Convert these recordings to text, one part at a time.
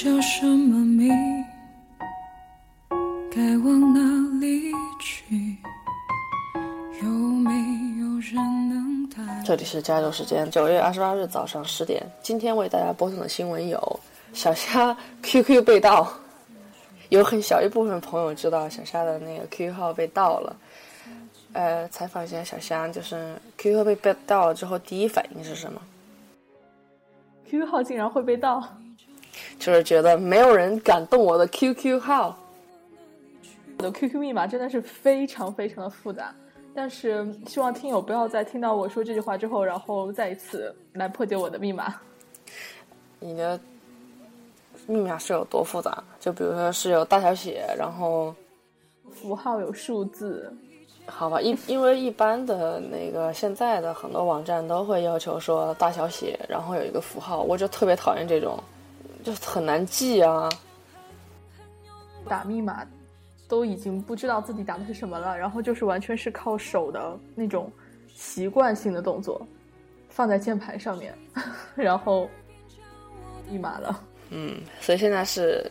我叫什么名？该往哪里去？有没有人能带？这里是加州时间九月二十八日早上十点。今天为大家播送的新闻有：小虾 QQ 被盗，有很小一部分朋友知道小虾的那个 QQ 号被盗了。呃，采访一下小虾，就是 QQ 被被盗了之后，第一反应是什么？QQ 号竟然会被盗，就是觉得没有人敢动我的 QQ 号。我的 QQ 密码真的是非常非常的复杂，但是希望听友不要在听到我说这句话之后，然后再一次来破解我的密码。你的密码是有多复杂？就比如说是有大小写，然后符号有数字，好吧，一因为一般的那个现在的很多网站都会要求说大小写，然后有一个符号，我就特别讨厌这种，就很难记啊。打密码都已经不知道自己打的是什么了，然后就是完全是靠手的那种习惯性的动作，放在键盘上面，然后密码了。嗯，所以现在是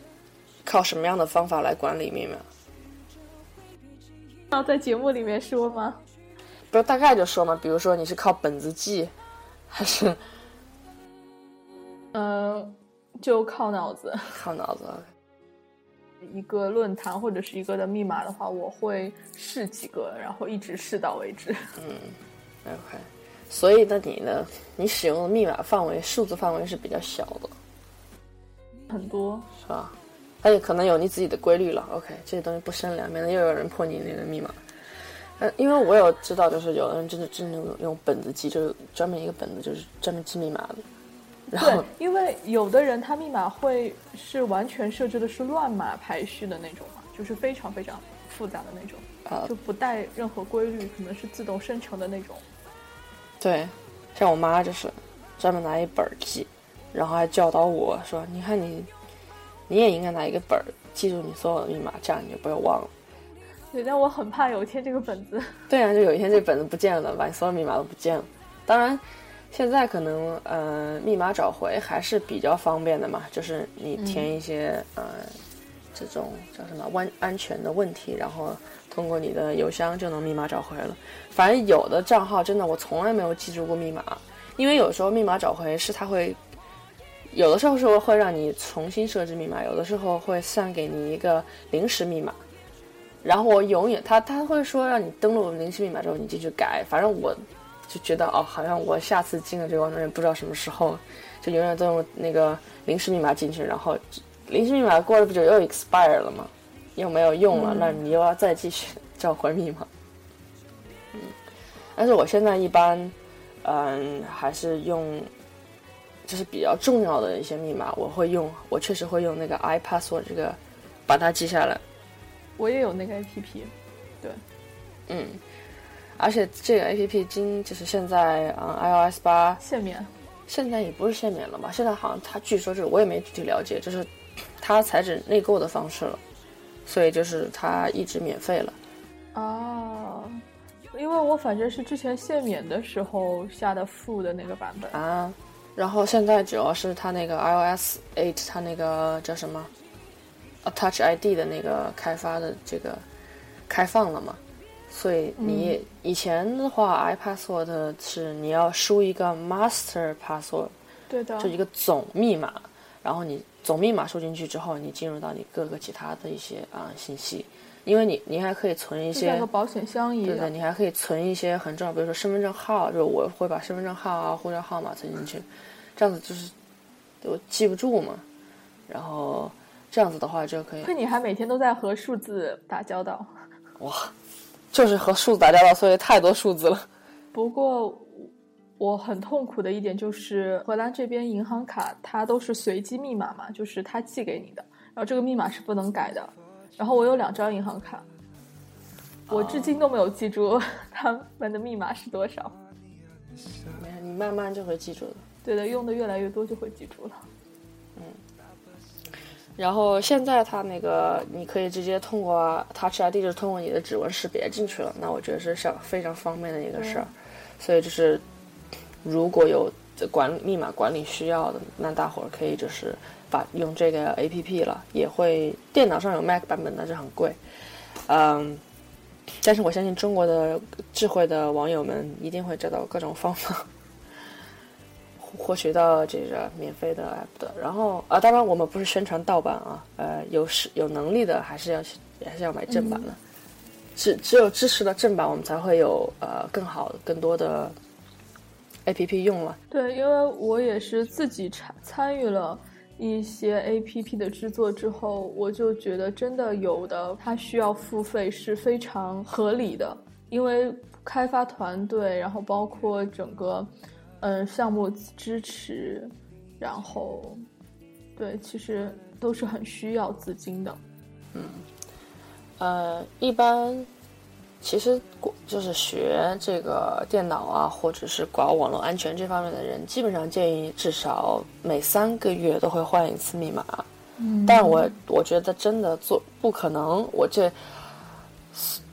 靠什么样的方法来管理密码？要在节目里面说吗？不是大概就说嘛，比如说你是靠本子记，还是嗯、就靠脑子。靠脑子？一个论坛或者是一个的密码的话，我会试几个，然后一直试到为止。嗯 OK，所以那你呢？你使用的密码范围、数字范围是比较小的，很多是吧？而且可能有你自己的规律了。OK，这些东西不深聊，免得又有人破你那个密码。嗯，因为我有知道，就是有的人真的真的用用本子记，就是专门一个本子，就是专门记密码的。然对后，因为有的人他密码会是完全设置的是乱码排序的那种嘛，就是非常非常复杂的那种，呃就不带任何规律，可能是自动生成的那种。对，像我妈就是专门拿一本儿记，然后还教导我说：“你看你，你也应该拿一个本儿记住你所有的密码，这样你就不要忘了。”对，但我很怕有一天这个本子，对啊，就有一天这本子不见了，把你所有密码都不见了。当然，现在可能呃密码找回还是比较方便的嘛，就是你填一些、呃这种叫什么安安全的问题，然后通过你的邮箱就能密码找回了。反正有的账号真的我从来没有记住过密码，因为有时候密码找回是它会。有的时候是会让你重新设置密码，有的时候会算给你一个临时密码，然后我永远他他会说让你登录临时密码之后你进去改，反正我就觉得哦，好像我下次进了这个网站也不知道什么时候，就永远都用那个临时密码进去，然后临时密码过了不久又 expire 了嘛，又没有用了，那你又要再继续召回密码。嗯，但是我现在一般，嗯，还是用。就是比较重要的一些密码，我会用，我确实会用那个 iPassword 这个，把它记下来。我也有那个 APP，对，嗯，而且这个 A P P 今就是现在啊、嗯、iOS 八限免。现在也不是限免了嘛？现在好像它据说就是我也没具体了解，就是它采取内购的方式了，所以就是它一直免费了。啊，因为我反正是之前限免的时候下的副的那个版本。啊，然后现在主要是它那个 iOS eight 它那个叫什么啊 Touch ID 的那个开发的这个开放了嘛，所以你以前的话、iPassword 是你要输一个 Master Password。对的就，一个总密码，然后你总密码输进去之后，你进入到你各个其他的一些啊、信息，因为你你还可以存一些像个保险箱一对对，的。你还可以存一些很重要，比如说身份证号，就是我会把身份证号啊、护照号码存进去，这样子就是我记不住嘛，然后这样子的话就可以可你还每天都在和数字打交道。哇，就是和数字打交道，所以太多数字了。不过我很痛苦的一点就是，荷兰这边银行卡它都是随机密码嘛，就是它寄给你的，然后这个密码是不能改的。然后我有两张银行卡，我至今都没有记住 他们的密码是多少。没事，你慢慢就会记住的。对的，用的越来越多就会记住了。然后现在它那个你可以直接通过 Touch ID，就是通过你的指纹识别进去了，那我觉得是上非常方便的一个事儿。所以就是如果有管密码管理需要的，那大伙儿可以就是把用这个 A P P 了，也会电脑上有 Mac 版本，但是很贵。嗯，但是我相信中国的智慧的网友们一定会找到各种方法。获取到这个免费的 app 的，然后啊，当然我们不是宣传盗版啊，呃，有是有能力的还是要还是要买正版的，只只有支持了正版，我们才会有呃更好更多的 app 用了。对，因为我也是自己参参与了一些 app 的制作之后，我就觉得真的有的它需要付费是非常合理的，因为开发团队，然后包括整个。嗯，项目支持，然后，对，其实都是很需要资金的。嗯，呃，一般其实就是学这个电脑啊，或者是搞网络安全这方面的人，基本上建议至少每三个月都会换一次密码。嗯，但我我觉得真的做不可能，我这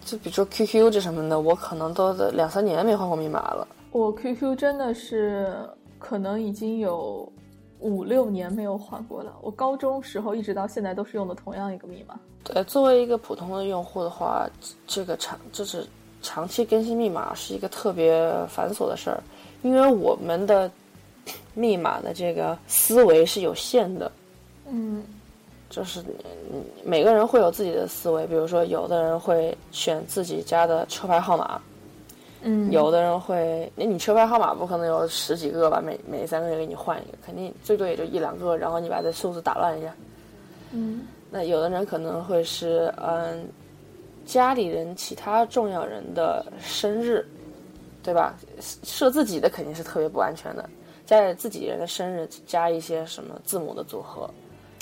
就比如说 QQ 这什么的，我可能都两三年没换过密码了。我 QQ 真的是可能已经有五六年没有换过了。我高中时候一直到现在都是用的同样一个密码。对，作为一个普通的用户的话，这个长就是长期更新密码是一个特别繁琐的事儿，因为我们的密码的这个思维是有限的。嗯，就是每个人会有自己的思维，比如说有的人会选自己家的车牌号码。嗯，有的人会，那你车牌号码不可能有十几个吧？每每三个月给你换一个，肯定最多也就一两个，然后你把这数字打乱一下。嗯，那有的人可能会是，嗯，家里人其他重要人的生日，对吧？设自己的肯定是特别不安全的，在自己人的生日加一些什么字母的组合，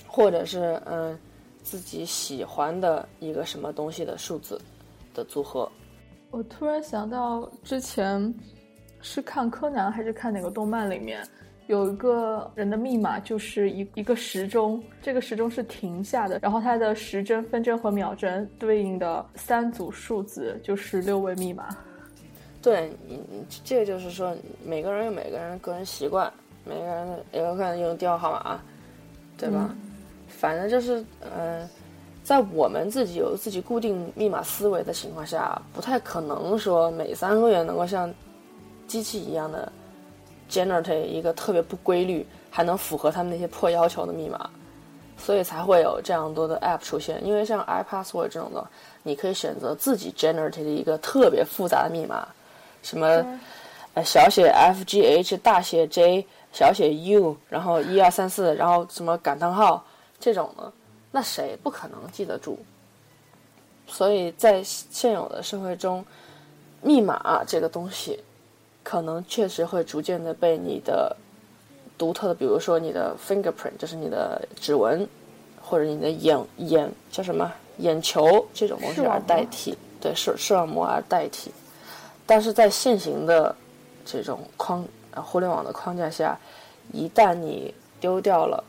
或者是嗯自己喜欢的一个什么东西的数字的组合。我突然想到，之前是看柯南还是看哪个动漫里面，有一个人的密码就是一一个时钟，这个时钟是停下的，然后它的时针、分针和秒针对应的三组数字就是六位密码。对，你这个就是说，每个人有每个人个人习惯，每个人有可能用电话号码，对吧？反正就是，嗯。在我们自己有自己固定密码思维的情况下，不太可能说每三个月能够像机器一样的 generate 一个特别不规律还能符合他们那些破要求的密码，所以才会有这样多的 app 出现。因为像 iPassword 这种的，你可以选择自己 generate 一个特别复杂的密码，什么呃小写 F G H 大写 J 小写 U，然后一二三四，然后什么感叹号这种的。那谁不可能记得住？所以在现有的社会中，密码这个东西，可能确实会逐渐的被你的独特的，比如说你的 fingerprint，就是你的指纹，或者你的眼眼叫什么眼球这种东西而代替，对视视网膜而代替。但是在现行的这种框互联网的框架下，一旦你丢掉了。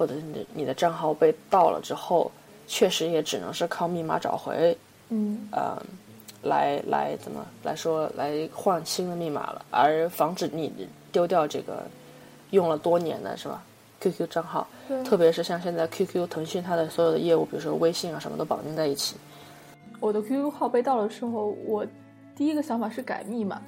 或者你的你的账号被盗了之后，确实也只能是靠密码找回，嗯，呃，来来怎么来说来换新的密码了，而防止你丢掉这个用了多年的是吧？QQ 账号，特别是像现在 QQ、腾讯它的所有的业务，比如说微信啊什么都绑定在一起。我的 QQ 号被盗的时候，我第一个想法是改密码，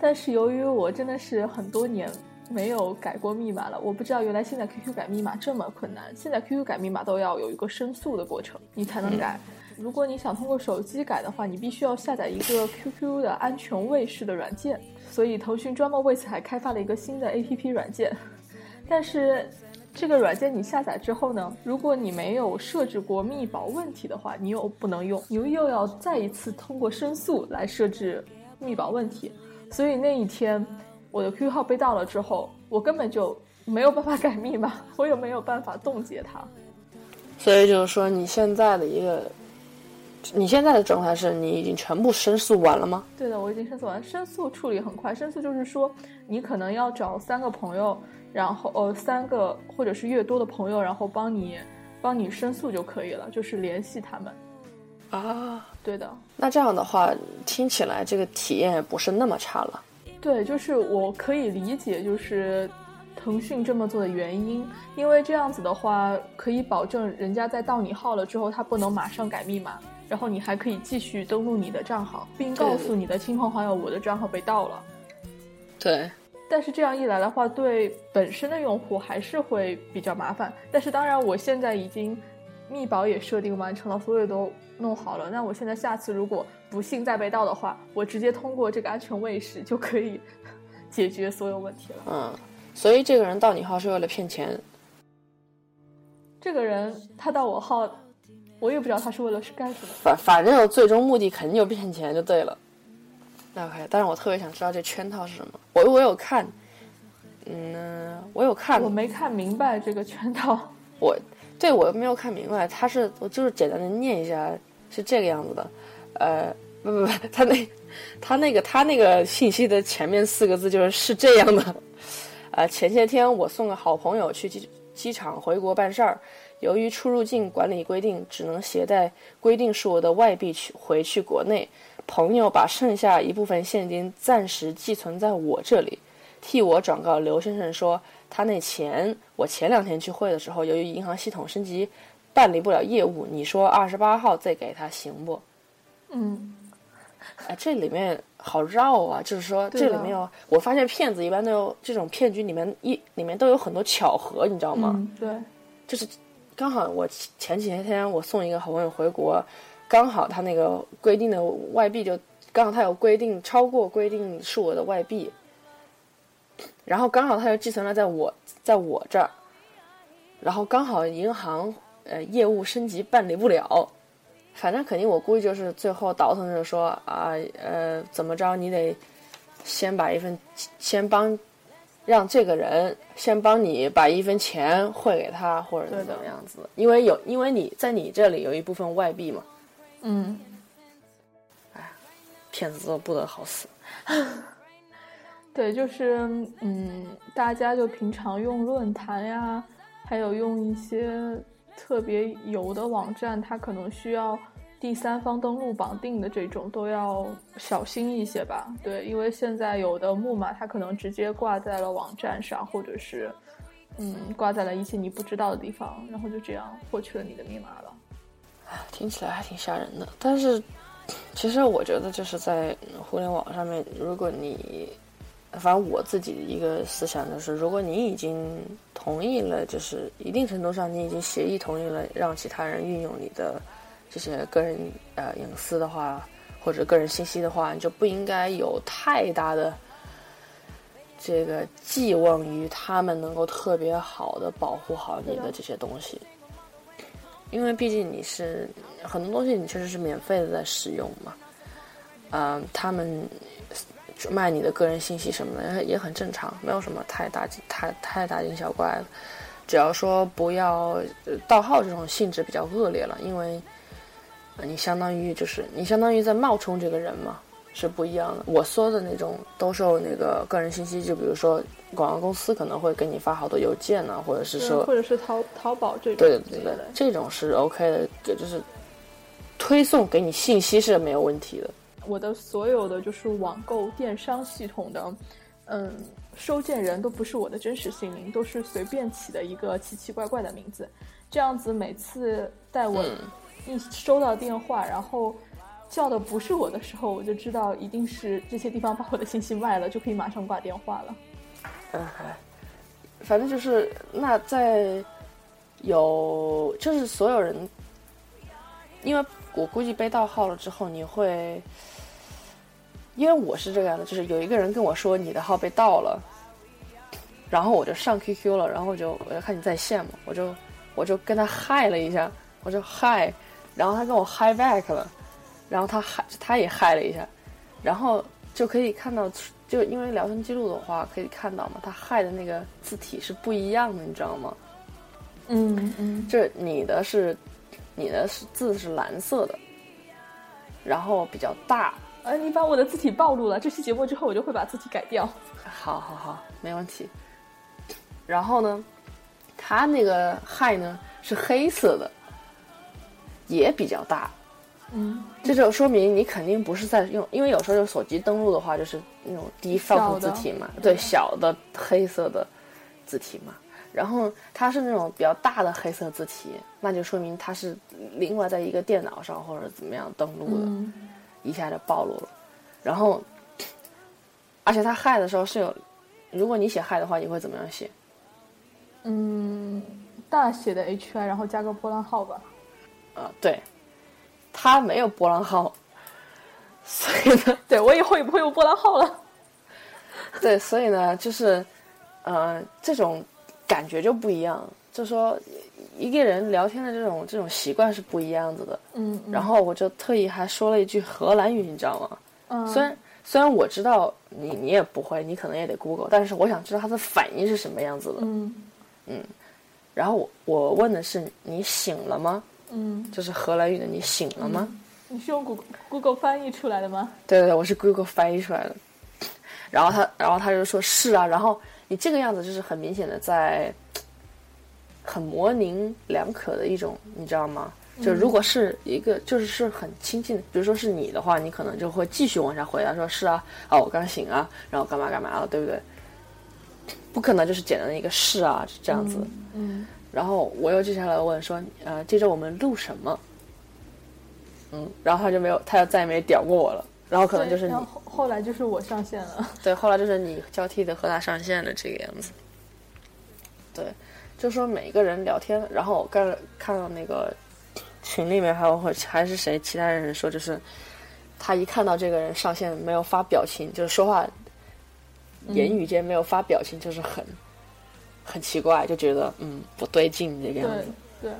但是由于我真的是很多年。没有改过密码了，我不知道原来现在 QQ 改密码这么困难。现在 QQ 改密码都要有一个申诉的过程，你才能改。如果你想通过手机改的话，你必须要下载一个 QQ 的安全卫士的软件。所以腾讯专门为此还开发了一个新的 APP 软件。但是这个软件你下载之后呢，如果你没有设置过密保问题的话，你又不能用，你又要再一次通过申诉来设置密保问题。所以那一天。我的 QQ 号被盗了之后，我根本就没有办法 改密码，我也没有办法冻结它。所以就是说，你现在的一个，你现在的状态是你已经全部申诉完了吗？对的，我已经申诉完。申诉处理很快，申诉就是说，你可能要找三个朋友，然后呃三个或者是越多的朋友，然后帮你帮你申诉就可以了，就是联系他们。啊，对的。那这样的话，听起来这个体验也不是那么差了。对，就是我可以理解，就是腾讯这么做的原因，因为这样子的话，可以保证人家在盗你号了之后，他不能马上改密码，然后你还可以继续登录你的账号，并告诉你的亲朋好友我的账号被盗了。对，但是这样一来的话，对本身的用户还是会比较麻烦。但是当然，我现在已经密保也设定完成了，所有都弄好了。那我现在下次如果不幸再被盗的话，我直接通过这个安全卫士就可以解决所有问题了。嗯，所以这个人盗你号是为了骗钱。这个人他盗我号，我也不知道他是为了是干什么。反反正最终目的肯定就骗钱就对了。那 OK，但是我特别想知道这圈套是什么。我我有看，嗯，我有看，我没看明白这个圈套。我对我没有看明白，他是我就是简单的念一下，是这个样子的。呃，不不不，他那他那个他那个信息的前面四个字就是是这样的。呃，前些天我送个好朋友去机机场回国办事儿，由于出入境管理规定，只能携带规定数额的外币去回去国内。朋友把剩下一部分现金暂时寄存在我这里，替我转告刘先生说，他那钱我前两天去汇的时候，由于银行系统升级，办理不了业务。你说二十八号再给他行不？嗯，哎，这里面好绕啊！就是说，这里面有，我发现骗子一般都有这种骗局里面一里面都有很多巧合，你知道吗？嗯，对，就是刚好我前几天我送一个好朋友回国。刚好他那个规定的外币就刚好他有规定超过规定数额的外币，然后刚好他就寄存了在我在我这儿，然后刚好银行呃业务升级办理不了，反正肯定我估计就是最后倒腾着说啊呃怎么着你得先把一份先帮让这个人先帮你把一分钱汇给他或者怎么样子，因为有因为你在你这里有一部分外币嘛。嗯，哎，骗子都不得好死。对，就是嗯，大家就平常用论坛呀，还有用一些特别有的网站，它可能需要第三方登录绑定的这种，都要小心一些吧。对，因为现在有的木马它可能直接挂在了网站上，或者是嗯挂在了一些你不知道的地方，然后就这样获取了你的密码了。听起来还挺吓人的，但是其实我觉得就是在互联网上面，如果你反正我自己的一个思想就是，如果你已经同意了，就是一定程度上你已经协议同意了让其他人运用你的这些个人呃隐私的话，或者个人信息的话，你就不应该有太大的这个寄望于他们能够特别好的保护好你的这些东西。因为毕竟你是很多东西，你确实是免费的在使用嘛，嗯，他们卖你的个人信息什么的也很正常，没有什么太大太太大惊小怪的，只要说不要盗号这种性质比较恶劣了，因为你相当于就是你相当于在冒充这个人嘛。是不一样的。我说的那种兜售那个个人信息，就比如说广告公司可能会给你发好多邮件呢，或者是说，或者是淘淘宝这种，对对对，这种是 OK 的，就是推送给你信息是没有问题的。我的所有的就是网购电商系统的，嗯，收件人都不是我的真实姓名，都是随便起的一个奇奇怪怪的名字。这样子每次在我一收到电话，然后。叫的不是我的时候，我就知道一定是这些地方把我的信息卖了，就可以马上挂电话了。嗯，反正就是那在有就是所有人，因为我估计被盗号了之后，你会，因为我是这个样的，就是有一个人跟我说你的号被盗了，然后我就上 QQ 了，然后我就我就看你在线嘛，我就我就跟他嗨了一下，我就嗨，然后他跟我嗨 back 了。然后他嗨，他也嗨了一下，然后就可以看到，就因为聊天记录的话可以看到嘛，他嗨的那个字体是不一样的，你知道吗？嗯嗯，这你的是，你的是字是蓝色的，然后比较大。呃，你把我的字体暴露了，这期节目之后我就会把字体改掉。好好好，没问题。然后呢，他那个嗨呢是黑色的，也比较大。嗯，这就说明你肯定不是在用，因为有时候用手机登录的话，就是那种 default 字体嘛，对，小的黑色的字体嘛。然后它是那种比较大的黑色字体，那就说明它是另外在一个电脑上或者怎么样登录的，嗯一下就暴露了。然后，而且它 hi 的时候是有，如果你写 hi 的话，你会怎么样写？嗯，大写的 H I，然后加个波浪号吧。啊，对，它没有波浪号，所以呢，对我以后也不会用波浪号了。对，所以呢，就是，呃，这种感觉就不一样。就说一个人聊天的这种这种习惯是不一样子的。嗯，然后我就特意还说了一句荷兰语，你知道吗？嗯，虽然虽然我知道你你也不会，你可能也得 Google，但是我想知道他的反应是什么样子的。嗯然后我我问的是你醒了吗？嗯，就是荷兰语的你醒了吗？你是用 Google Google 翻译出来的吗？对对对，我是 Google 翻译出来的。然后他，然后他就说是啊，然后你这个样子就是很明显的在很模棱两可的一种，你知道吗？就如果是一个就是是很亲近的，比如说是你的话，你可能就会继续往下回答说是啊，啊我刚醒啊，然后干嘛干嘛了，对不对？不可能就是简单的一个是啊这样子。嗯然后我又接下来问说，呃，接着我们录什么？嗯，然后他就没有，他就再也没屌过我了。然后可能就是你然后后后来就是我上线了。对，后来就是你交替的和他上线的这个样子。对，就说每个人聊天，然后我刚看到那个群里面还有会还是谁其他人说，就是他一看到这个人上线没有发表情，就是说话言语间没有发表情，就是很很奇怪，就觉得嗯不对劲这个样对子。对，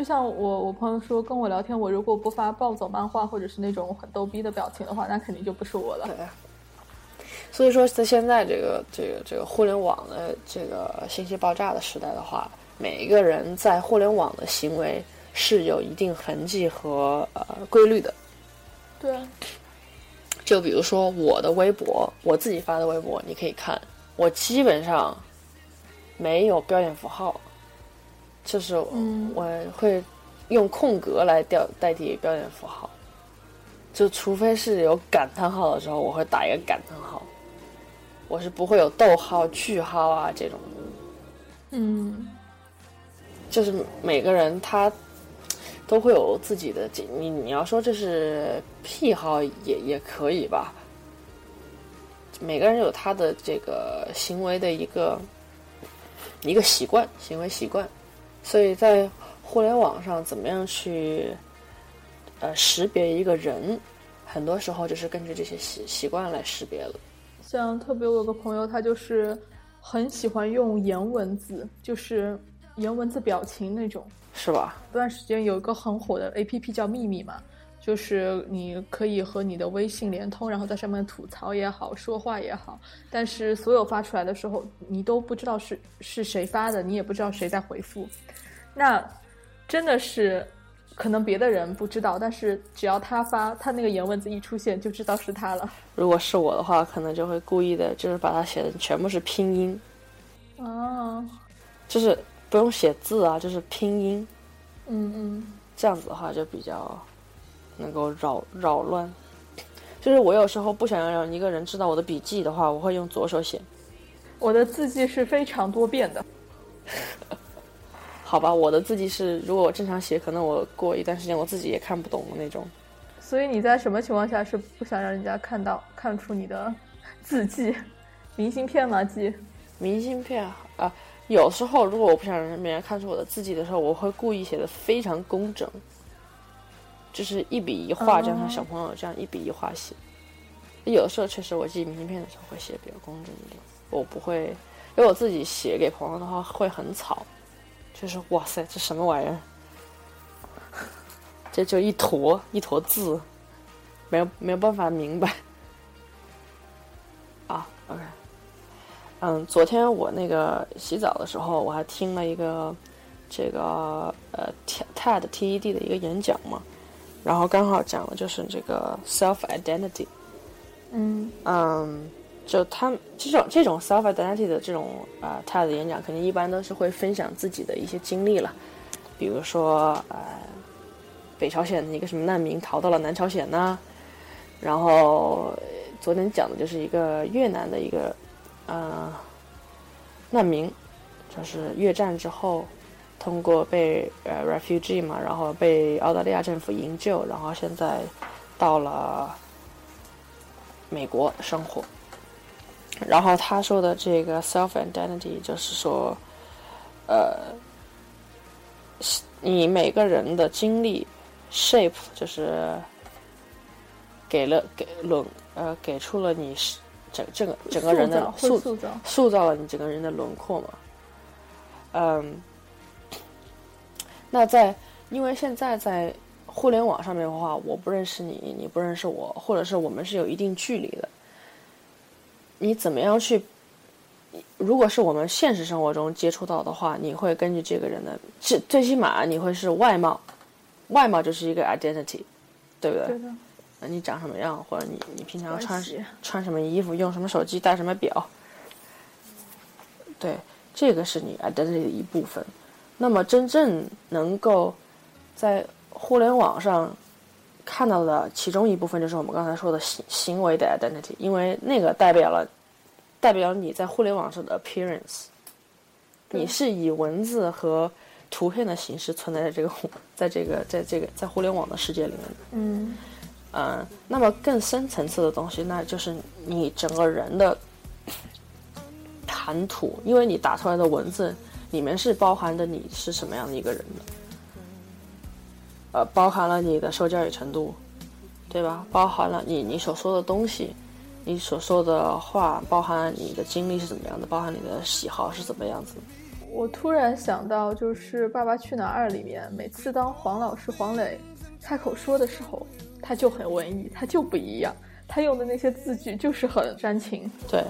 就像我我朋友说跟我聊天，我如果不发暴走漫画或者是那种很逗逼的表情的话，那肯定就不是我了。对，所以说在现在这个这个这个互联网的这个信息爆炸的时代的话，每一个人在互联网的行为是有一定痕迹和呃规律的。对，就比如说我的微博，我自己发的微博，你可以看，我基本上没有标点符号，就是嗯。我会用空格来调代替标点符号，就除非是有感叹号的时候，我会打一个感叹号，我是不会有逗号、句号啊这种，嗯。就是每个人他都会有自己的你你要说这是癖好也也可以吧。每个人有他的这个行为的一个一个习惯，行为习惯，所以在互联网上怎么样去呃识别一个人，很多时候就是根据这些习习惯来识别了。像特别我有个朋友，他就是很喜欢用颜文字，就是颜文字表情那种。是吧？有段时间有一个很火的 A P P 叫秘密嘛，就是你可以和你的微信连通，然后在上面吐槽也好，说话也好，但是所有发出来的时候，你都不知道是是谁发的，你也不知道谁在回复。那真的是可能别的人不知道，但是只要他发，他那个颜文字一出现，就知道是他了。如果是我的话，可能就会故意的，就是把它写的全部是拼音，啊，就是不用写字啊，就是拼音。嗯嗯，这样子的话就比较能够扰扰乱。就是我有时候不想要让一个人知道我的笔记的话，我会用左手写。我的字迹是非常多变的。好吧，我的字迹是，如果我正常写，可能我过一段时间我自己也看不懂的那种。所以你在什么情况下是不想让人家看到看出你的字迹？明信片吗？寄？明信片啊，有时候如果我不想让别人看出我的字迹的时候，我会故意写的非常工整，就是一笔一画，哦就像小朋友这样一笔一画写。有的时候确实我寄明信片的时候会写得比较工整一点，我不会，因为我自己写给朋友的话会很草，就是哇塞，这什么玩意儿？这就一坨一坨字，没有没有办法明白。啊，OK，嗯，昨天我那个洗澡的时候，我还听了一个这个呃 TED TED 的一个演讲嘛，然后刚好讲的就是这个 self identity。嗯。嗯，就他们这种这种 self identity 的这种啊、他的演讲，肯定一般都是会分享自己的一些经历了，比如说呃，北朝鲜的一个什么难民逃到了南朝鲜呐，然后昨天讲的就是一个越南的一个呃难民，就是越战之后通过被呃 refugee 嘛，然后被澳大利亚政府营救，然后现在到了美国生活。然后他说的这个 self identity 就是说，呃，你每个人的经历 shape 就是给了给轮呃给出了你是整整个整个人的塑塑造塑造了你整个人的轮廓嘛。嗯，那在因为现在在互联网上面的话，我不认识你，你不认识我，或者是我们是有一定距离的。你怎么样去？如果是我们现实生活中接触到的话，你会根据这个人的，最最起码你会是外貌，外貌就是一个 identity，对不对？对的，那你长什么样，或者你你平常穿穿什么衣服，用什么手机，戴什么表，对，这个是你 identity 的一部分。那么真正能够在互联网上看到的其中一部分，就是我们刚才说的行行为的 identity，因为那个代表了代表你在互联网上的 appearance，你是以文字和图片的形式存在在这个在这个在这个在互联网的世界里面的。嗯嗯，那么更深层次的东西，那就是你整个人的 谈吐，因为你打出来的文字里面是包含的你是什么样的一个人的，呃，包含了你的受教育程度，对吧？包含了你你所说的东西，你所说的话，包含了你的经历是怎么样的，包含你的喜好是怎么样子的。我突然想到，就是《爸爸去哪儿二》里面，每次当黄老师黄磊开口说的时候，他就很文艺，他就不一样，他用的那些字句就是很煽情。对，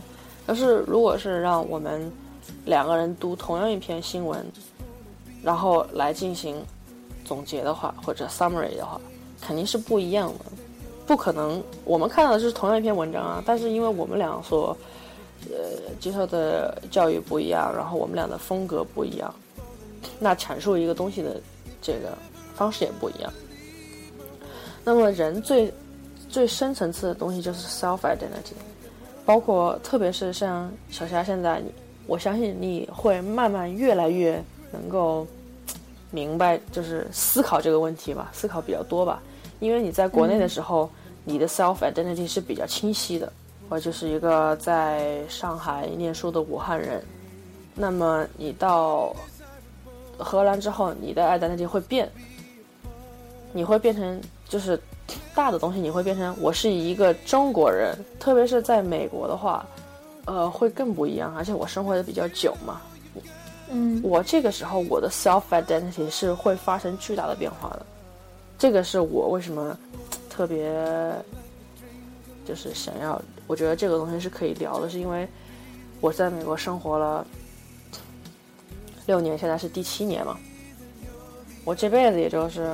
但是如果是让我们两个人读同样一篇新闻，然后来进行总结的话，或者 summary 的话，肯定是不一样的。不可能，我们看到的是同样一篇文章啊，但是因为我们俩所呃接受的教育不一样，然后我们俩的风格不一样，那阐述一个东西的这个方式也不一样。那么人最最深层次的东西就是 self identity。包括特别是像小霞现在，你我相信你会慢慢越来越能够明白，就是思考这个问题吧，思考比较多吧。因为你在国内的时候，你的 self identity 是比较清晰的，我就是一个在上海念书的武汉人。那么你到荷兰之后，你的 identity 会变，你会变成就是大的东西，你会变成我是一个中国人，特别是在美国的话，呃，会更不一样。而且我生活的比较久嘛，嗯我这个时候我的 self identity 是会发生巨大的变化的。这个是我为什么特别就是想要，我觉得这个东西是可以聊的，是因为我在美国生活了六年，现在是第七年嘛。我这辈子也就是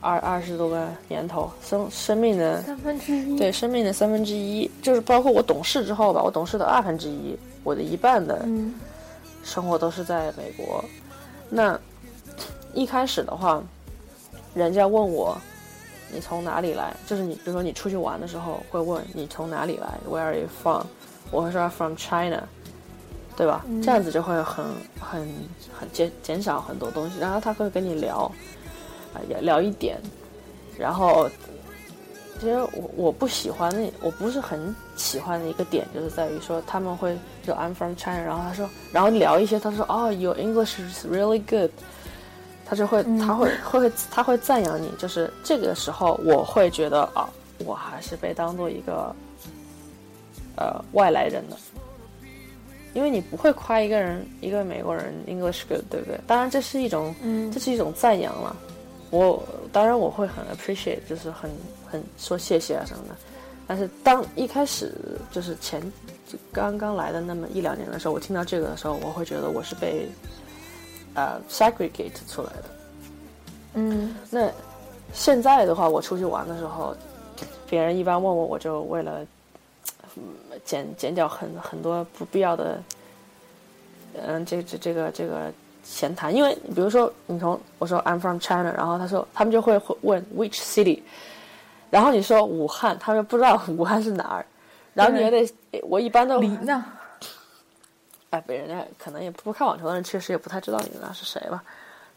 二二十多个年头，生生命的三分之一。对生命的三分之一，就是包括我懂事之后吧，我懂事的二分之一，我的一半的嗯生活都是在美国。那一开始的话，人家问我你从哪里来，就是你比如说你出去玩的时候会问你从哪里来，Where are you from？我会说 From China，对吧？嗯这样子就会很很很减减少很多东西，然后他会跟你聊，啊、也聊一点，然后其实我我不喜欢的，我不是很喜欢的一个点，就是在于说他们会就 I'm from China，然后他说，然后聊一些，他说哦，Your English is really good，他就会他会会他会赞扬你，就是这个时候我会觉得啊，我还是被当做一个呃外来人的。因为你不会夸一个人，一个美国人 English good，对不对？当然这是一种，嗯这是一种赞扬了。我当然我会很 appreciate，就是很很说谢谢啊什么的。但是当一开始就是前就刚刚来的那么一两年的时候，我听到这个的时候，我会觉得我是被呃 segregate 出来的。嗯那现在的话，我出去玩的时候，别人一般问我，我就为了嗯减减掉很很多不必要的，嗯，这这这个这个闲谈，因为比如说你从我说 I'm from China，然后他说他们就会问 which city，然后你说武汉，他们不知道武汉是哪儿，然后你还得我一般都李娜，哎，被人家可能也不看网球的人确实也不太知道李娜是谁吧。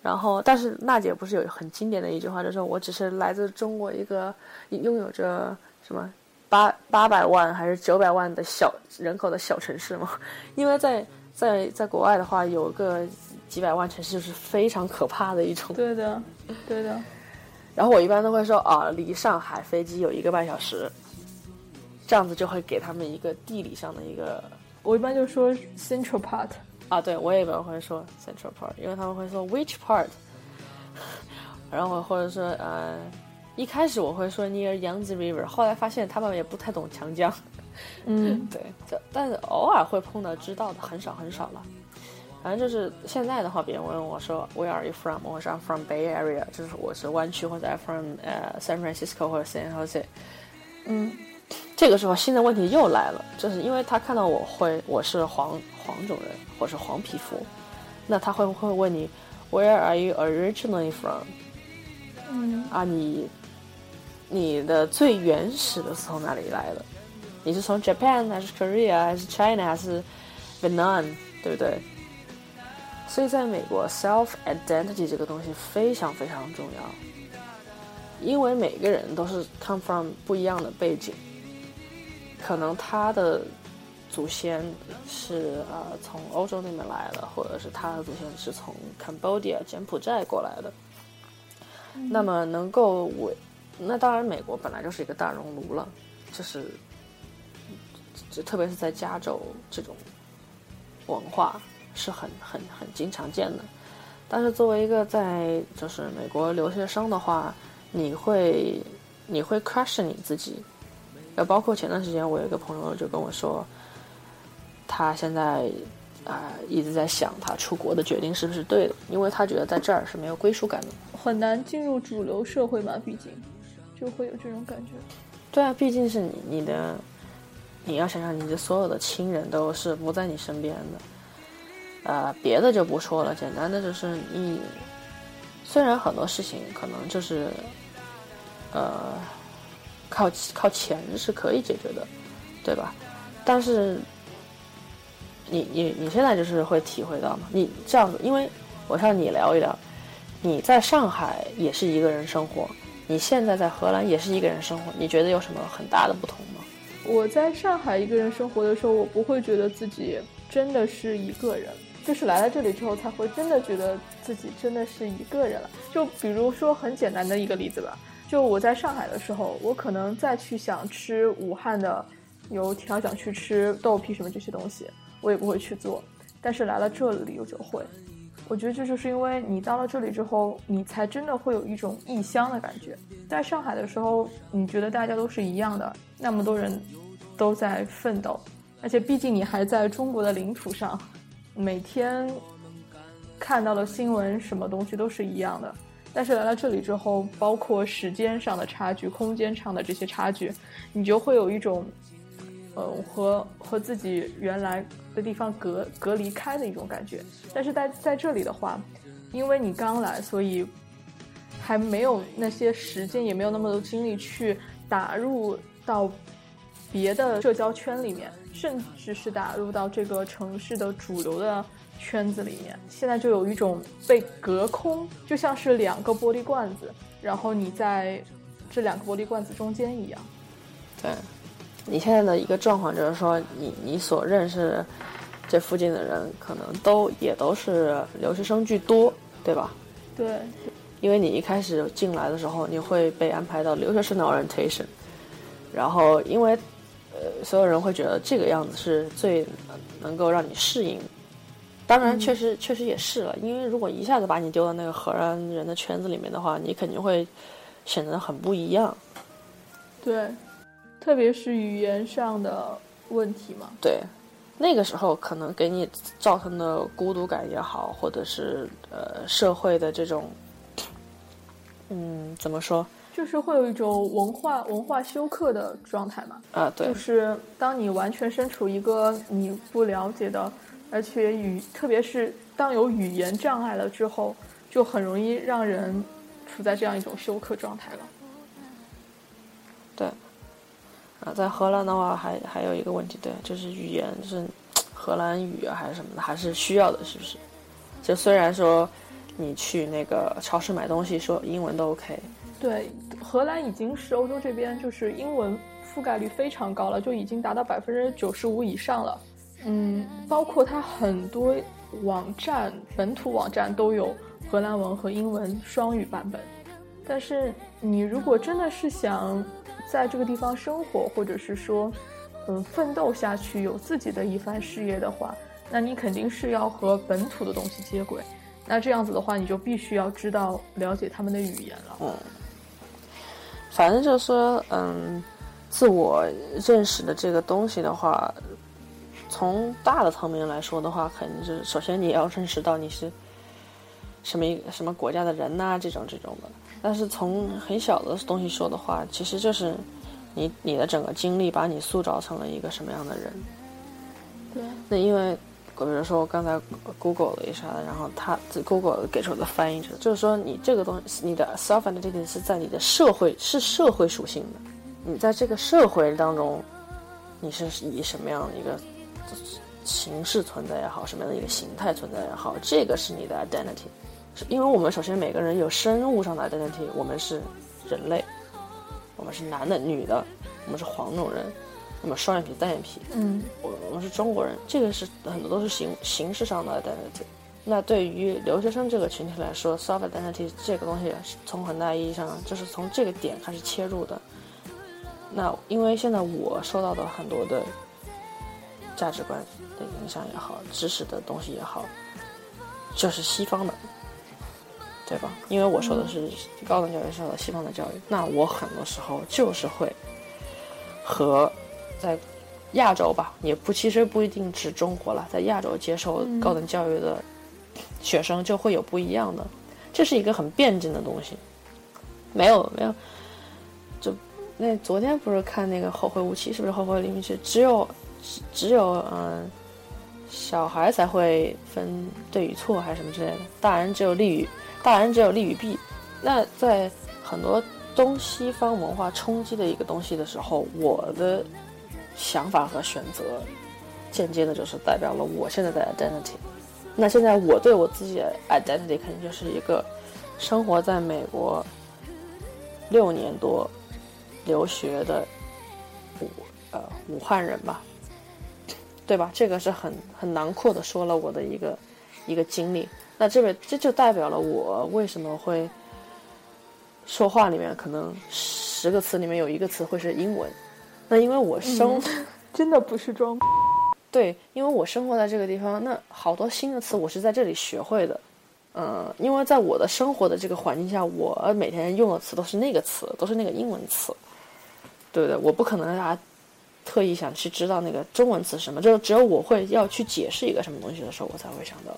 然后，但是娜姐不是有很经典的一句话，就是说我只是来自中国一个拥有着什么八八百万还是九百万的小人口的小城市嘛？因为在在在国外的话，有个几百万城市就是非常可怕的一种。对的，对的。然后我一般都会说啊，离上海飞机有一个半小时，这样子就会给他们一个地理上的一个。我一般就说 Central Part。啊，对我也一般会说 Central Part，因为他们会说 Which part，然后或者说呃，一开始我会说 Near Yangtze River，后来发现他们也不太懂长江，嗯，对，这但是偶尔会碰到知道的，很少很少了。反正就是现在的话，别人问我说 Where are you from？我说 I'm from Bay Area，就是我是湾区或者 I'm from 呃 San Francisco 或者 San Jose，嗯。这个时候新的问题又来了，就是因为他看到我会我是黄黄种人或是黄皮肤，那他会不会问你 Where are you originally from？嗯啊，你你的最原始的是从哪里来的？你是从 Japan 还是 Korea 还是 China 还是 Vietnam？对不对？所以在美国，self identity 这个东西非常非常重要，因为每个人都是 come from 不一样的背景。可能他的祖先是呃从欧洲那边来的，或者是他的祖先是从 Cambodia 柬埔寨过来的。那么能够为那当然美国本来就是一个大熔炉了，就是就特别是在加州这种文化是很很很经常见的。但是作为一个在就是美国留学生的话，你会你会 crush 你自己。呃，包括前段时间，我有一个朋友就跟我说，他现在啊一直在想他出国的决定是不是对的，因为他觉得在这儿是没有归属感的，很难进入主流社会嘛，毕竟就会有这种感觉。对啊，毕竟是你你的，你要想想你的所有的亲人都是不在你身边的，呃，别的就不说了，简单的就是你，虽然很多事情可能就是呃。靠靠钱是可以解决的，对吧？但是，你你你现在就是会体会到嘛？你这样子，因为我向你聊一聊，你在上海也是一个人生活，你现在在荷兰也是一个人生活，你觉得有什么很大的不同吗？我在上海一个人生活的时候，我不会觉得自己真的是一个人，就是来了这里之后，才会真的觉得自己真的是一个人了。就比如说很简单的一个例子吧。就我在上海的时候，我可能再去想吃武汉的油条，想去吃豆皮什么这些东西，我也不会去做。但是来了这里，我就会。我觉得这就是因为你到了这里之后，你才真的会有一种异乡的感觉。在上海的时候，你觉得大家都是一样的，那么多人都在奋斗，而且毕竟你还在中国的领土上，每天看到的新闻什么东西都是一样的。但是来到这里之后，包括时间上的差距、空间上的这些差距，你就会有一种，呃，和和自己原来的地方隔隔离开的一种感觉。但是在在这里的话，因为你刚来，所以还没有那些时间，也没有那么多精力去打入到别的社交圈里面，甚至是打入到这个城市的主流的。圈子里面，现在就有一种被隔空，就像是两个玻璃罐子，然后你在这两个玻璃罐子中间一样。对，你现在的一个状况就是说，你你所认识这附近的人，可能都也都是留学生居多，对吧？对，因为你一开始进来的时候，你会被安排到留学生的 orientation，然后因为呃，所有人会觉得这个样子是最能够让你适应。当然，确实确实也是了，因为如果一下子把你丢到那个荷兰人的圈子里面的话，你肯定会显得很不一样。对，特别是语言上的问题嘛。对，那个时候可能给你造成的孤独感也好，或者是呃社会的这种，嗯，怎么说？就是会有一种文化文化休克的状态嘛。啊，对。就是当你完全身处一个你不了解的。而且语，特别是当有语言障碍了之后，就很容易让人处在这样一种休克状态了。对，啊，在荷兰的话，还还有一个问题，对，就是语言是荷兰语啊，还是什么的，还是需要的，是不是？就虽然说你去那个超市买东西，说英文都 OK。对，荷兰已经是欧洲这边就是英文覆盖率非常高了，就已经达到百分之九十五以上了。嗯，包括它很多网站，本土网站都有荷兰文和英文双语版本。但是你如果真的是想在这个地方生活，或者是说，嗯，奋斗下去，有自己的一番事业的话，那你肯定是要和本土的东西接轨。那这样子的话，你就必须要知道了解他们的语言了。嗯，反正就是说，嗯，自我认识的这个东西的话。从大的层面来说的话，肯定是首先你要认识到你是什么一什么国家的人呐，这种这种的。但是从很小的东西说的话，其实就是你你的整个经历把你塑造成了一个什么样的人。对。那因为，比如说我刚才 Google 了一下，然后他 Google 给出的翻译是就是说你这个东西，你的 self identity 是在你的社会是社会属性的，你在这个社会当中，你是以什么样的一个。形式存在也好，什么样的一个形态存在也好，这个是你的 identity。是因为我们首先每个人有生物上的 identity，我们是人类，我们是男的、女的，我们是黄种人，我们双眼皮、单眼皮，嗯，我我们是中国人，这个是很多都是形形式上的 identity。那对于留学生这个群体来说，self identity 这个东西是从很大意义上就是从这个点开始切入的。那因为现在我受到的很多的。价值观的影响也好，知识的东西也好，就是西方的，对吧？因为我说的是高等教育受到西方的教育，那我很多时候就是会和在亚洲吧，也不其实不一定指中国了，在亚洲接受高等教育的学生就会有不一样的，这是一个很辩证的东西。没有没有，就那昨天不是看那个《后会无期》，是不是《后会无期》？只有。只只有嗯，小孩才会分对与错还是什么之类的，大人只有利与大人只有利与弊。那在很多东西方文化冲击的一个东西的时候，我的想法和选择，间接的就是代表了我现在的 identity。那现在我对我自己的 identity 肯定就是一个生活在美国六年多留学的武呃武汉人吧。对吧？这个是很很囊括的说了我的一个一个经历。那这位这就代表了我为什么会说话里面可能十个词里面有一个词会是英文。那因为我生 真的不是装。对，因为我生活在这个地方，那好多新的词我是在这里学会的。嗯，因为在我的生活的这个环境下，我每天用的词都是那个词，都是那个英文词，对不对？我不可能让大家。特意想去知道那个中文词是什么，就只有我会要去解释一个什么东西的时候，我才会想到，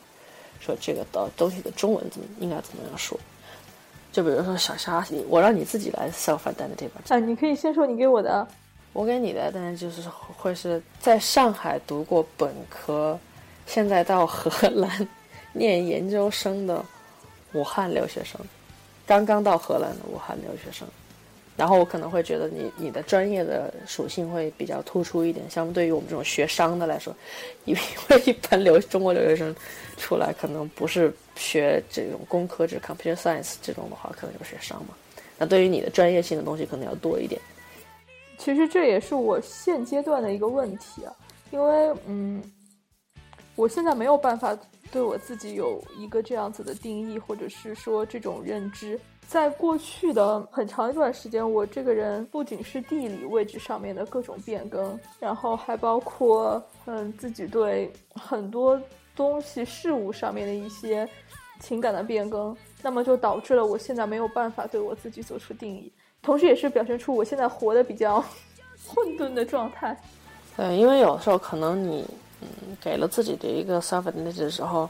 说这个的东西的中文怎么应该怎么样说。就比如说小沙，我让你自己来 self identity 吧。啊，你可以先说你给我的，我给你的，但是就是会是在上海读过本科，现在到荷兰念研究生的武汉留学生，刚刚到荷兰的武汉留学生。然后我可能会觉得你你的专业的属性会比较突出一点，相对于我们这种学商的来说，因为一般留中国留学生出来可能不是学这种工科，这 computer science 这种的话，可能就学商嘛。那对于你的专业性的东西可能要多一点。其实这也是我现阶段的一个问题啊，因为嗯，我现在没有办法对我自己有一个这样子的定义，或者是说这种认知。在过去的很长一段时间，我这个人不仅是地理位置上面的各种变更，然后还包括嗯自己对很多东西事物上面的一些情感的变更，那么就导致了我现在没有办法对我自己做出定义，同时也是表现出我现在活的比较 混沌的状态。对，因为有时候可能你嗯给了自己的一个 self identity 的时候，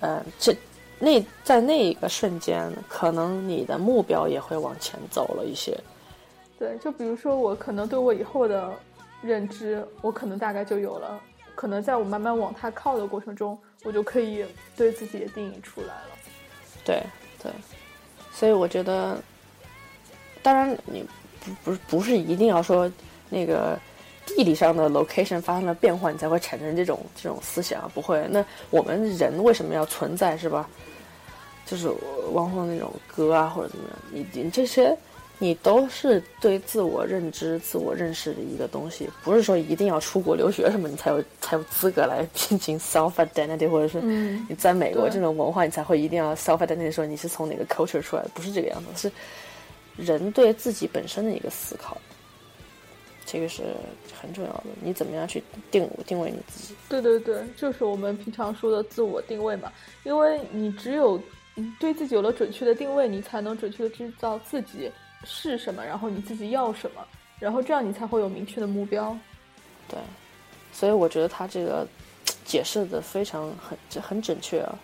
嗯这。那在那一个瞬间，可能你的目标也会往前走了一些。对，就比如说我可能对我以后的认知，我可能大概就有了可能在我慢慢往它靠的过程中，我就可以对自己的定义出来了。对对，所以我觉得，当然你不不是不是一定要说那个地理上的 location 发生了变化，你才会产生这种这种思想，不会。那我们人为什么要存在，是吧？就是汪峰那种歌啊，或者怎么样，你你这些。你都是对自我认知、自我认识的一个东西，不是说一定要出国留学什么，你才有才有资格来进行 self identity，或者是你在美国这种文化，你才会一定要 self identity，说你是从哪个 culture 出来的，不是这个样子，是人对自己本身的一个思考，这个是很重要的。你怎么样去定定位你自己？对对对，就是我们平常说的自我定位嘛，因为你只有对自己有了准确的定位，你才能准确的知道自己。是什么？然后你自己要什么？然后这样你才会有明确的目标。对，所以我觉得他这个解释的非常很很准确啊。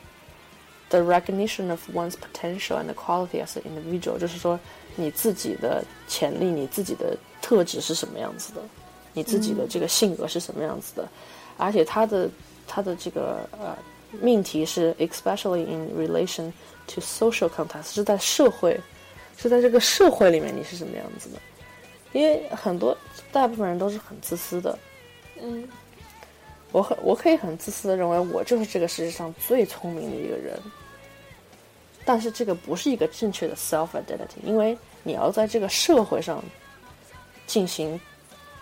The recognition of one's potential and quality as an individual，就是说你自己的潜力、你自己的特质是什么样子的，你自己的这个性格是什么样子的。而且他的他的这个呃命题是 especially in relation to social context，是在社会。是在这个社会里面，你是什么样子的？因为很多大部分人都是很自私的。嗯，我很我可以很自私的认为我就是这个世界上最聪明的一个人。但是这个不是一个正确的 self identity，因为你要在这个社会上进行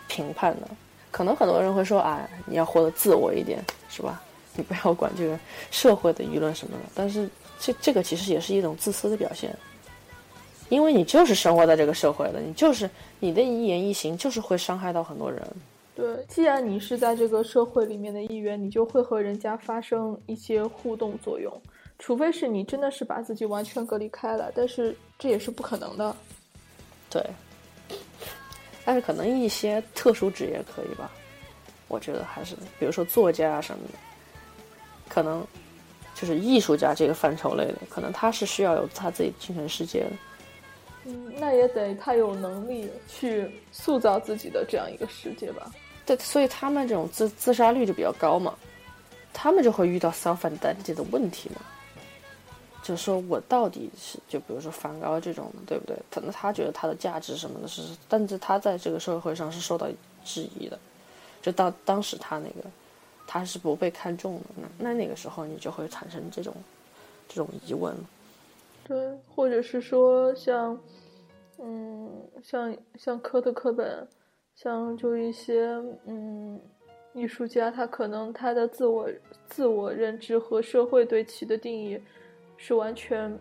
评判的。可能很多人会说啊，你要活得自我一点，是吧？你不要管这个社会的舆论什么的。但是这这个其实也是一种自私的表现。因为你就是生活在这个社会的，你就是你的一言一行就是会伤害到很多人。对，既然你是在这个社会里面的一员，你就会和人家发生一些互动作用，除非是你真的是把自己完全隔离开了，但是这也是不可能的。对，但是可能一些特殊职业可以吧？我觉得还是，比如说作家啊什么的，可能就是艺术家这个范畴类的，可能他是需要有他自己精神世界的。嗯，那也得他有能力去塑造自己的这样一个世界吧。对，所以他们这种自自杀率就比较高嘛，他们就会遇到 self identity 的问题嘛。就是说我到底是，就比如说梵高这种，对不对？可能他觉得他的价值什么的是，但是他在这个社会上是受到质疑的。就当当时他那个，他是不被看重的，那那那个时候你就会产生这种这种疑问。对，或者是说像，嗯，像像科特·科本，像就一些嗯艺术家，他可能他的自我自我认知和社会对其的定义是完全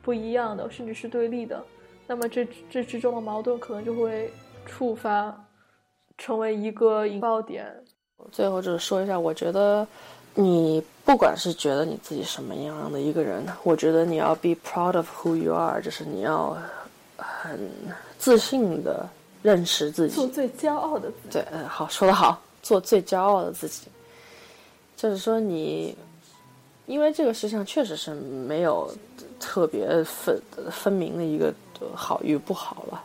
不一样的，甚至是对立的。那么这这之中的矛盾可能就会触发成为一个引爆点。最后就是说一下，我觉得。你不管是觉得你自己什么样的一个人，我觉得你要 be proud of who you are，就是你要很自信的认识自己，做最骄傲的自己。对，嗯，好，说的好，做最骄傲的自己。就是说你，因为这个世界上确实是没有特别分分明的一个好与不好了，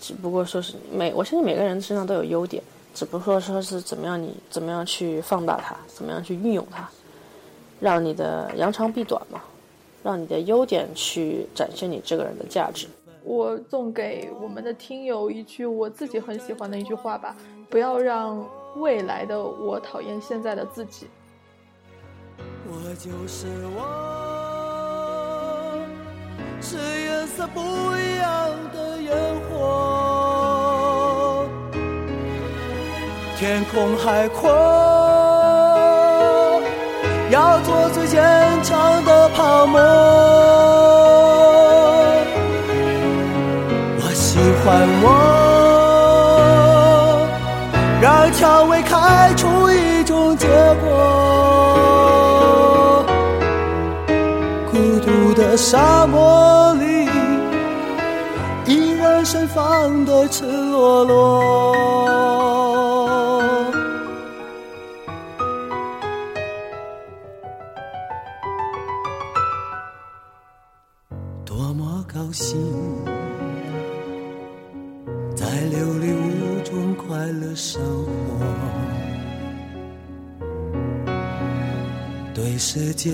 只不过说是每，我相信每个人身上都有优点。只不过说是怎么样，你怎么样去放大它，怎么样去运用它，让你的扬长避短嘛，让你的优点去展现你这个人的价值。我送给我们的听友一句我自己很喜欢的一句话吧：不要让未来的我讨厌现在的自己。我就是我，是颜色不一样的烟火。天空海阔，要做最坚强的泡沫。沙漠里，依然盛放的赤裸裸。多么高兴，在琉璃屋中快乐生活。对世界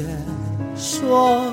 说。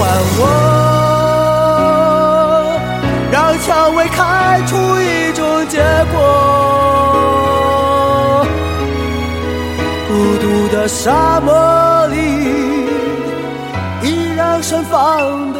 还我，让蔷薇开出一种结果。孤独的沙漠里，依然盛放的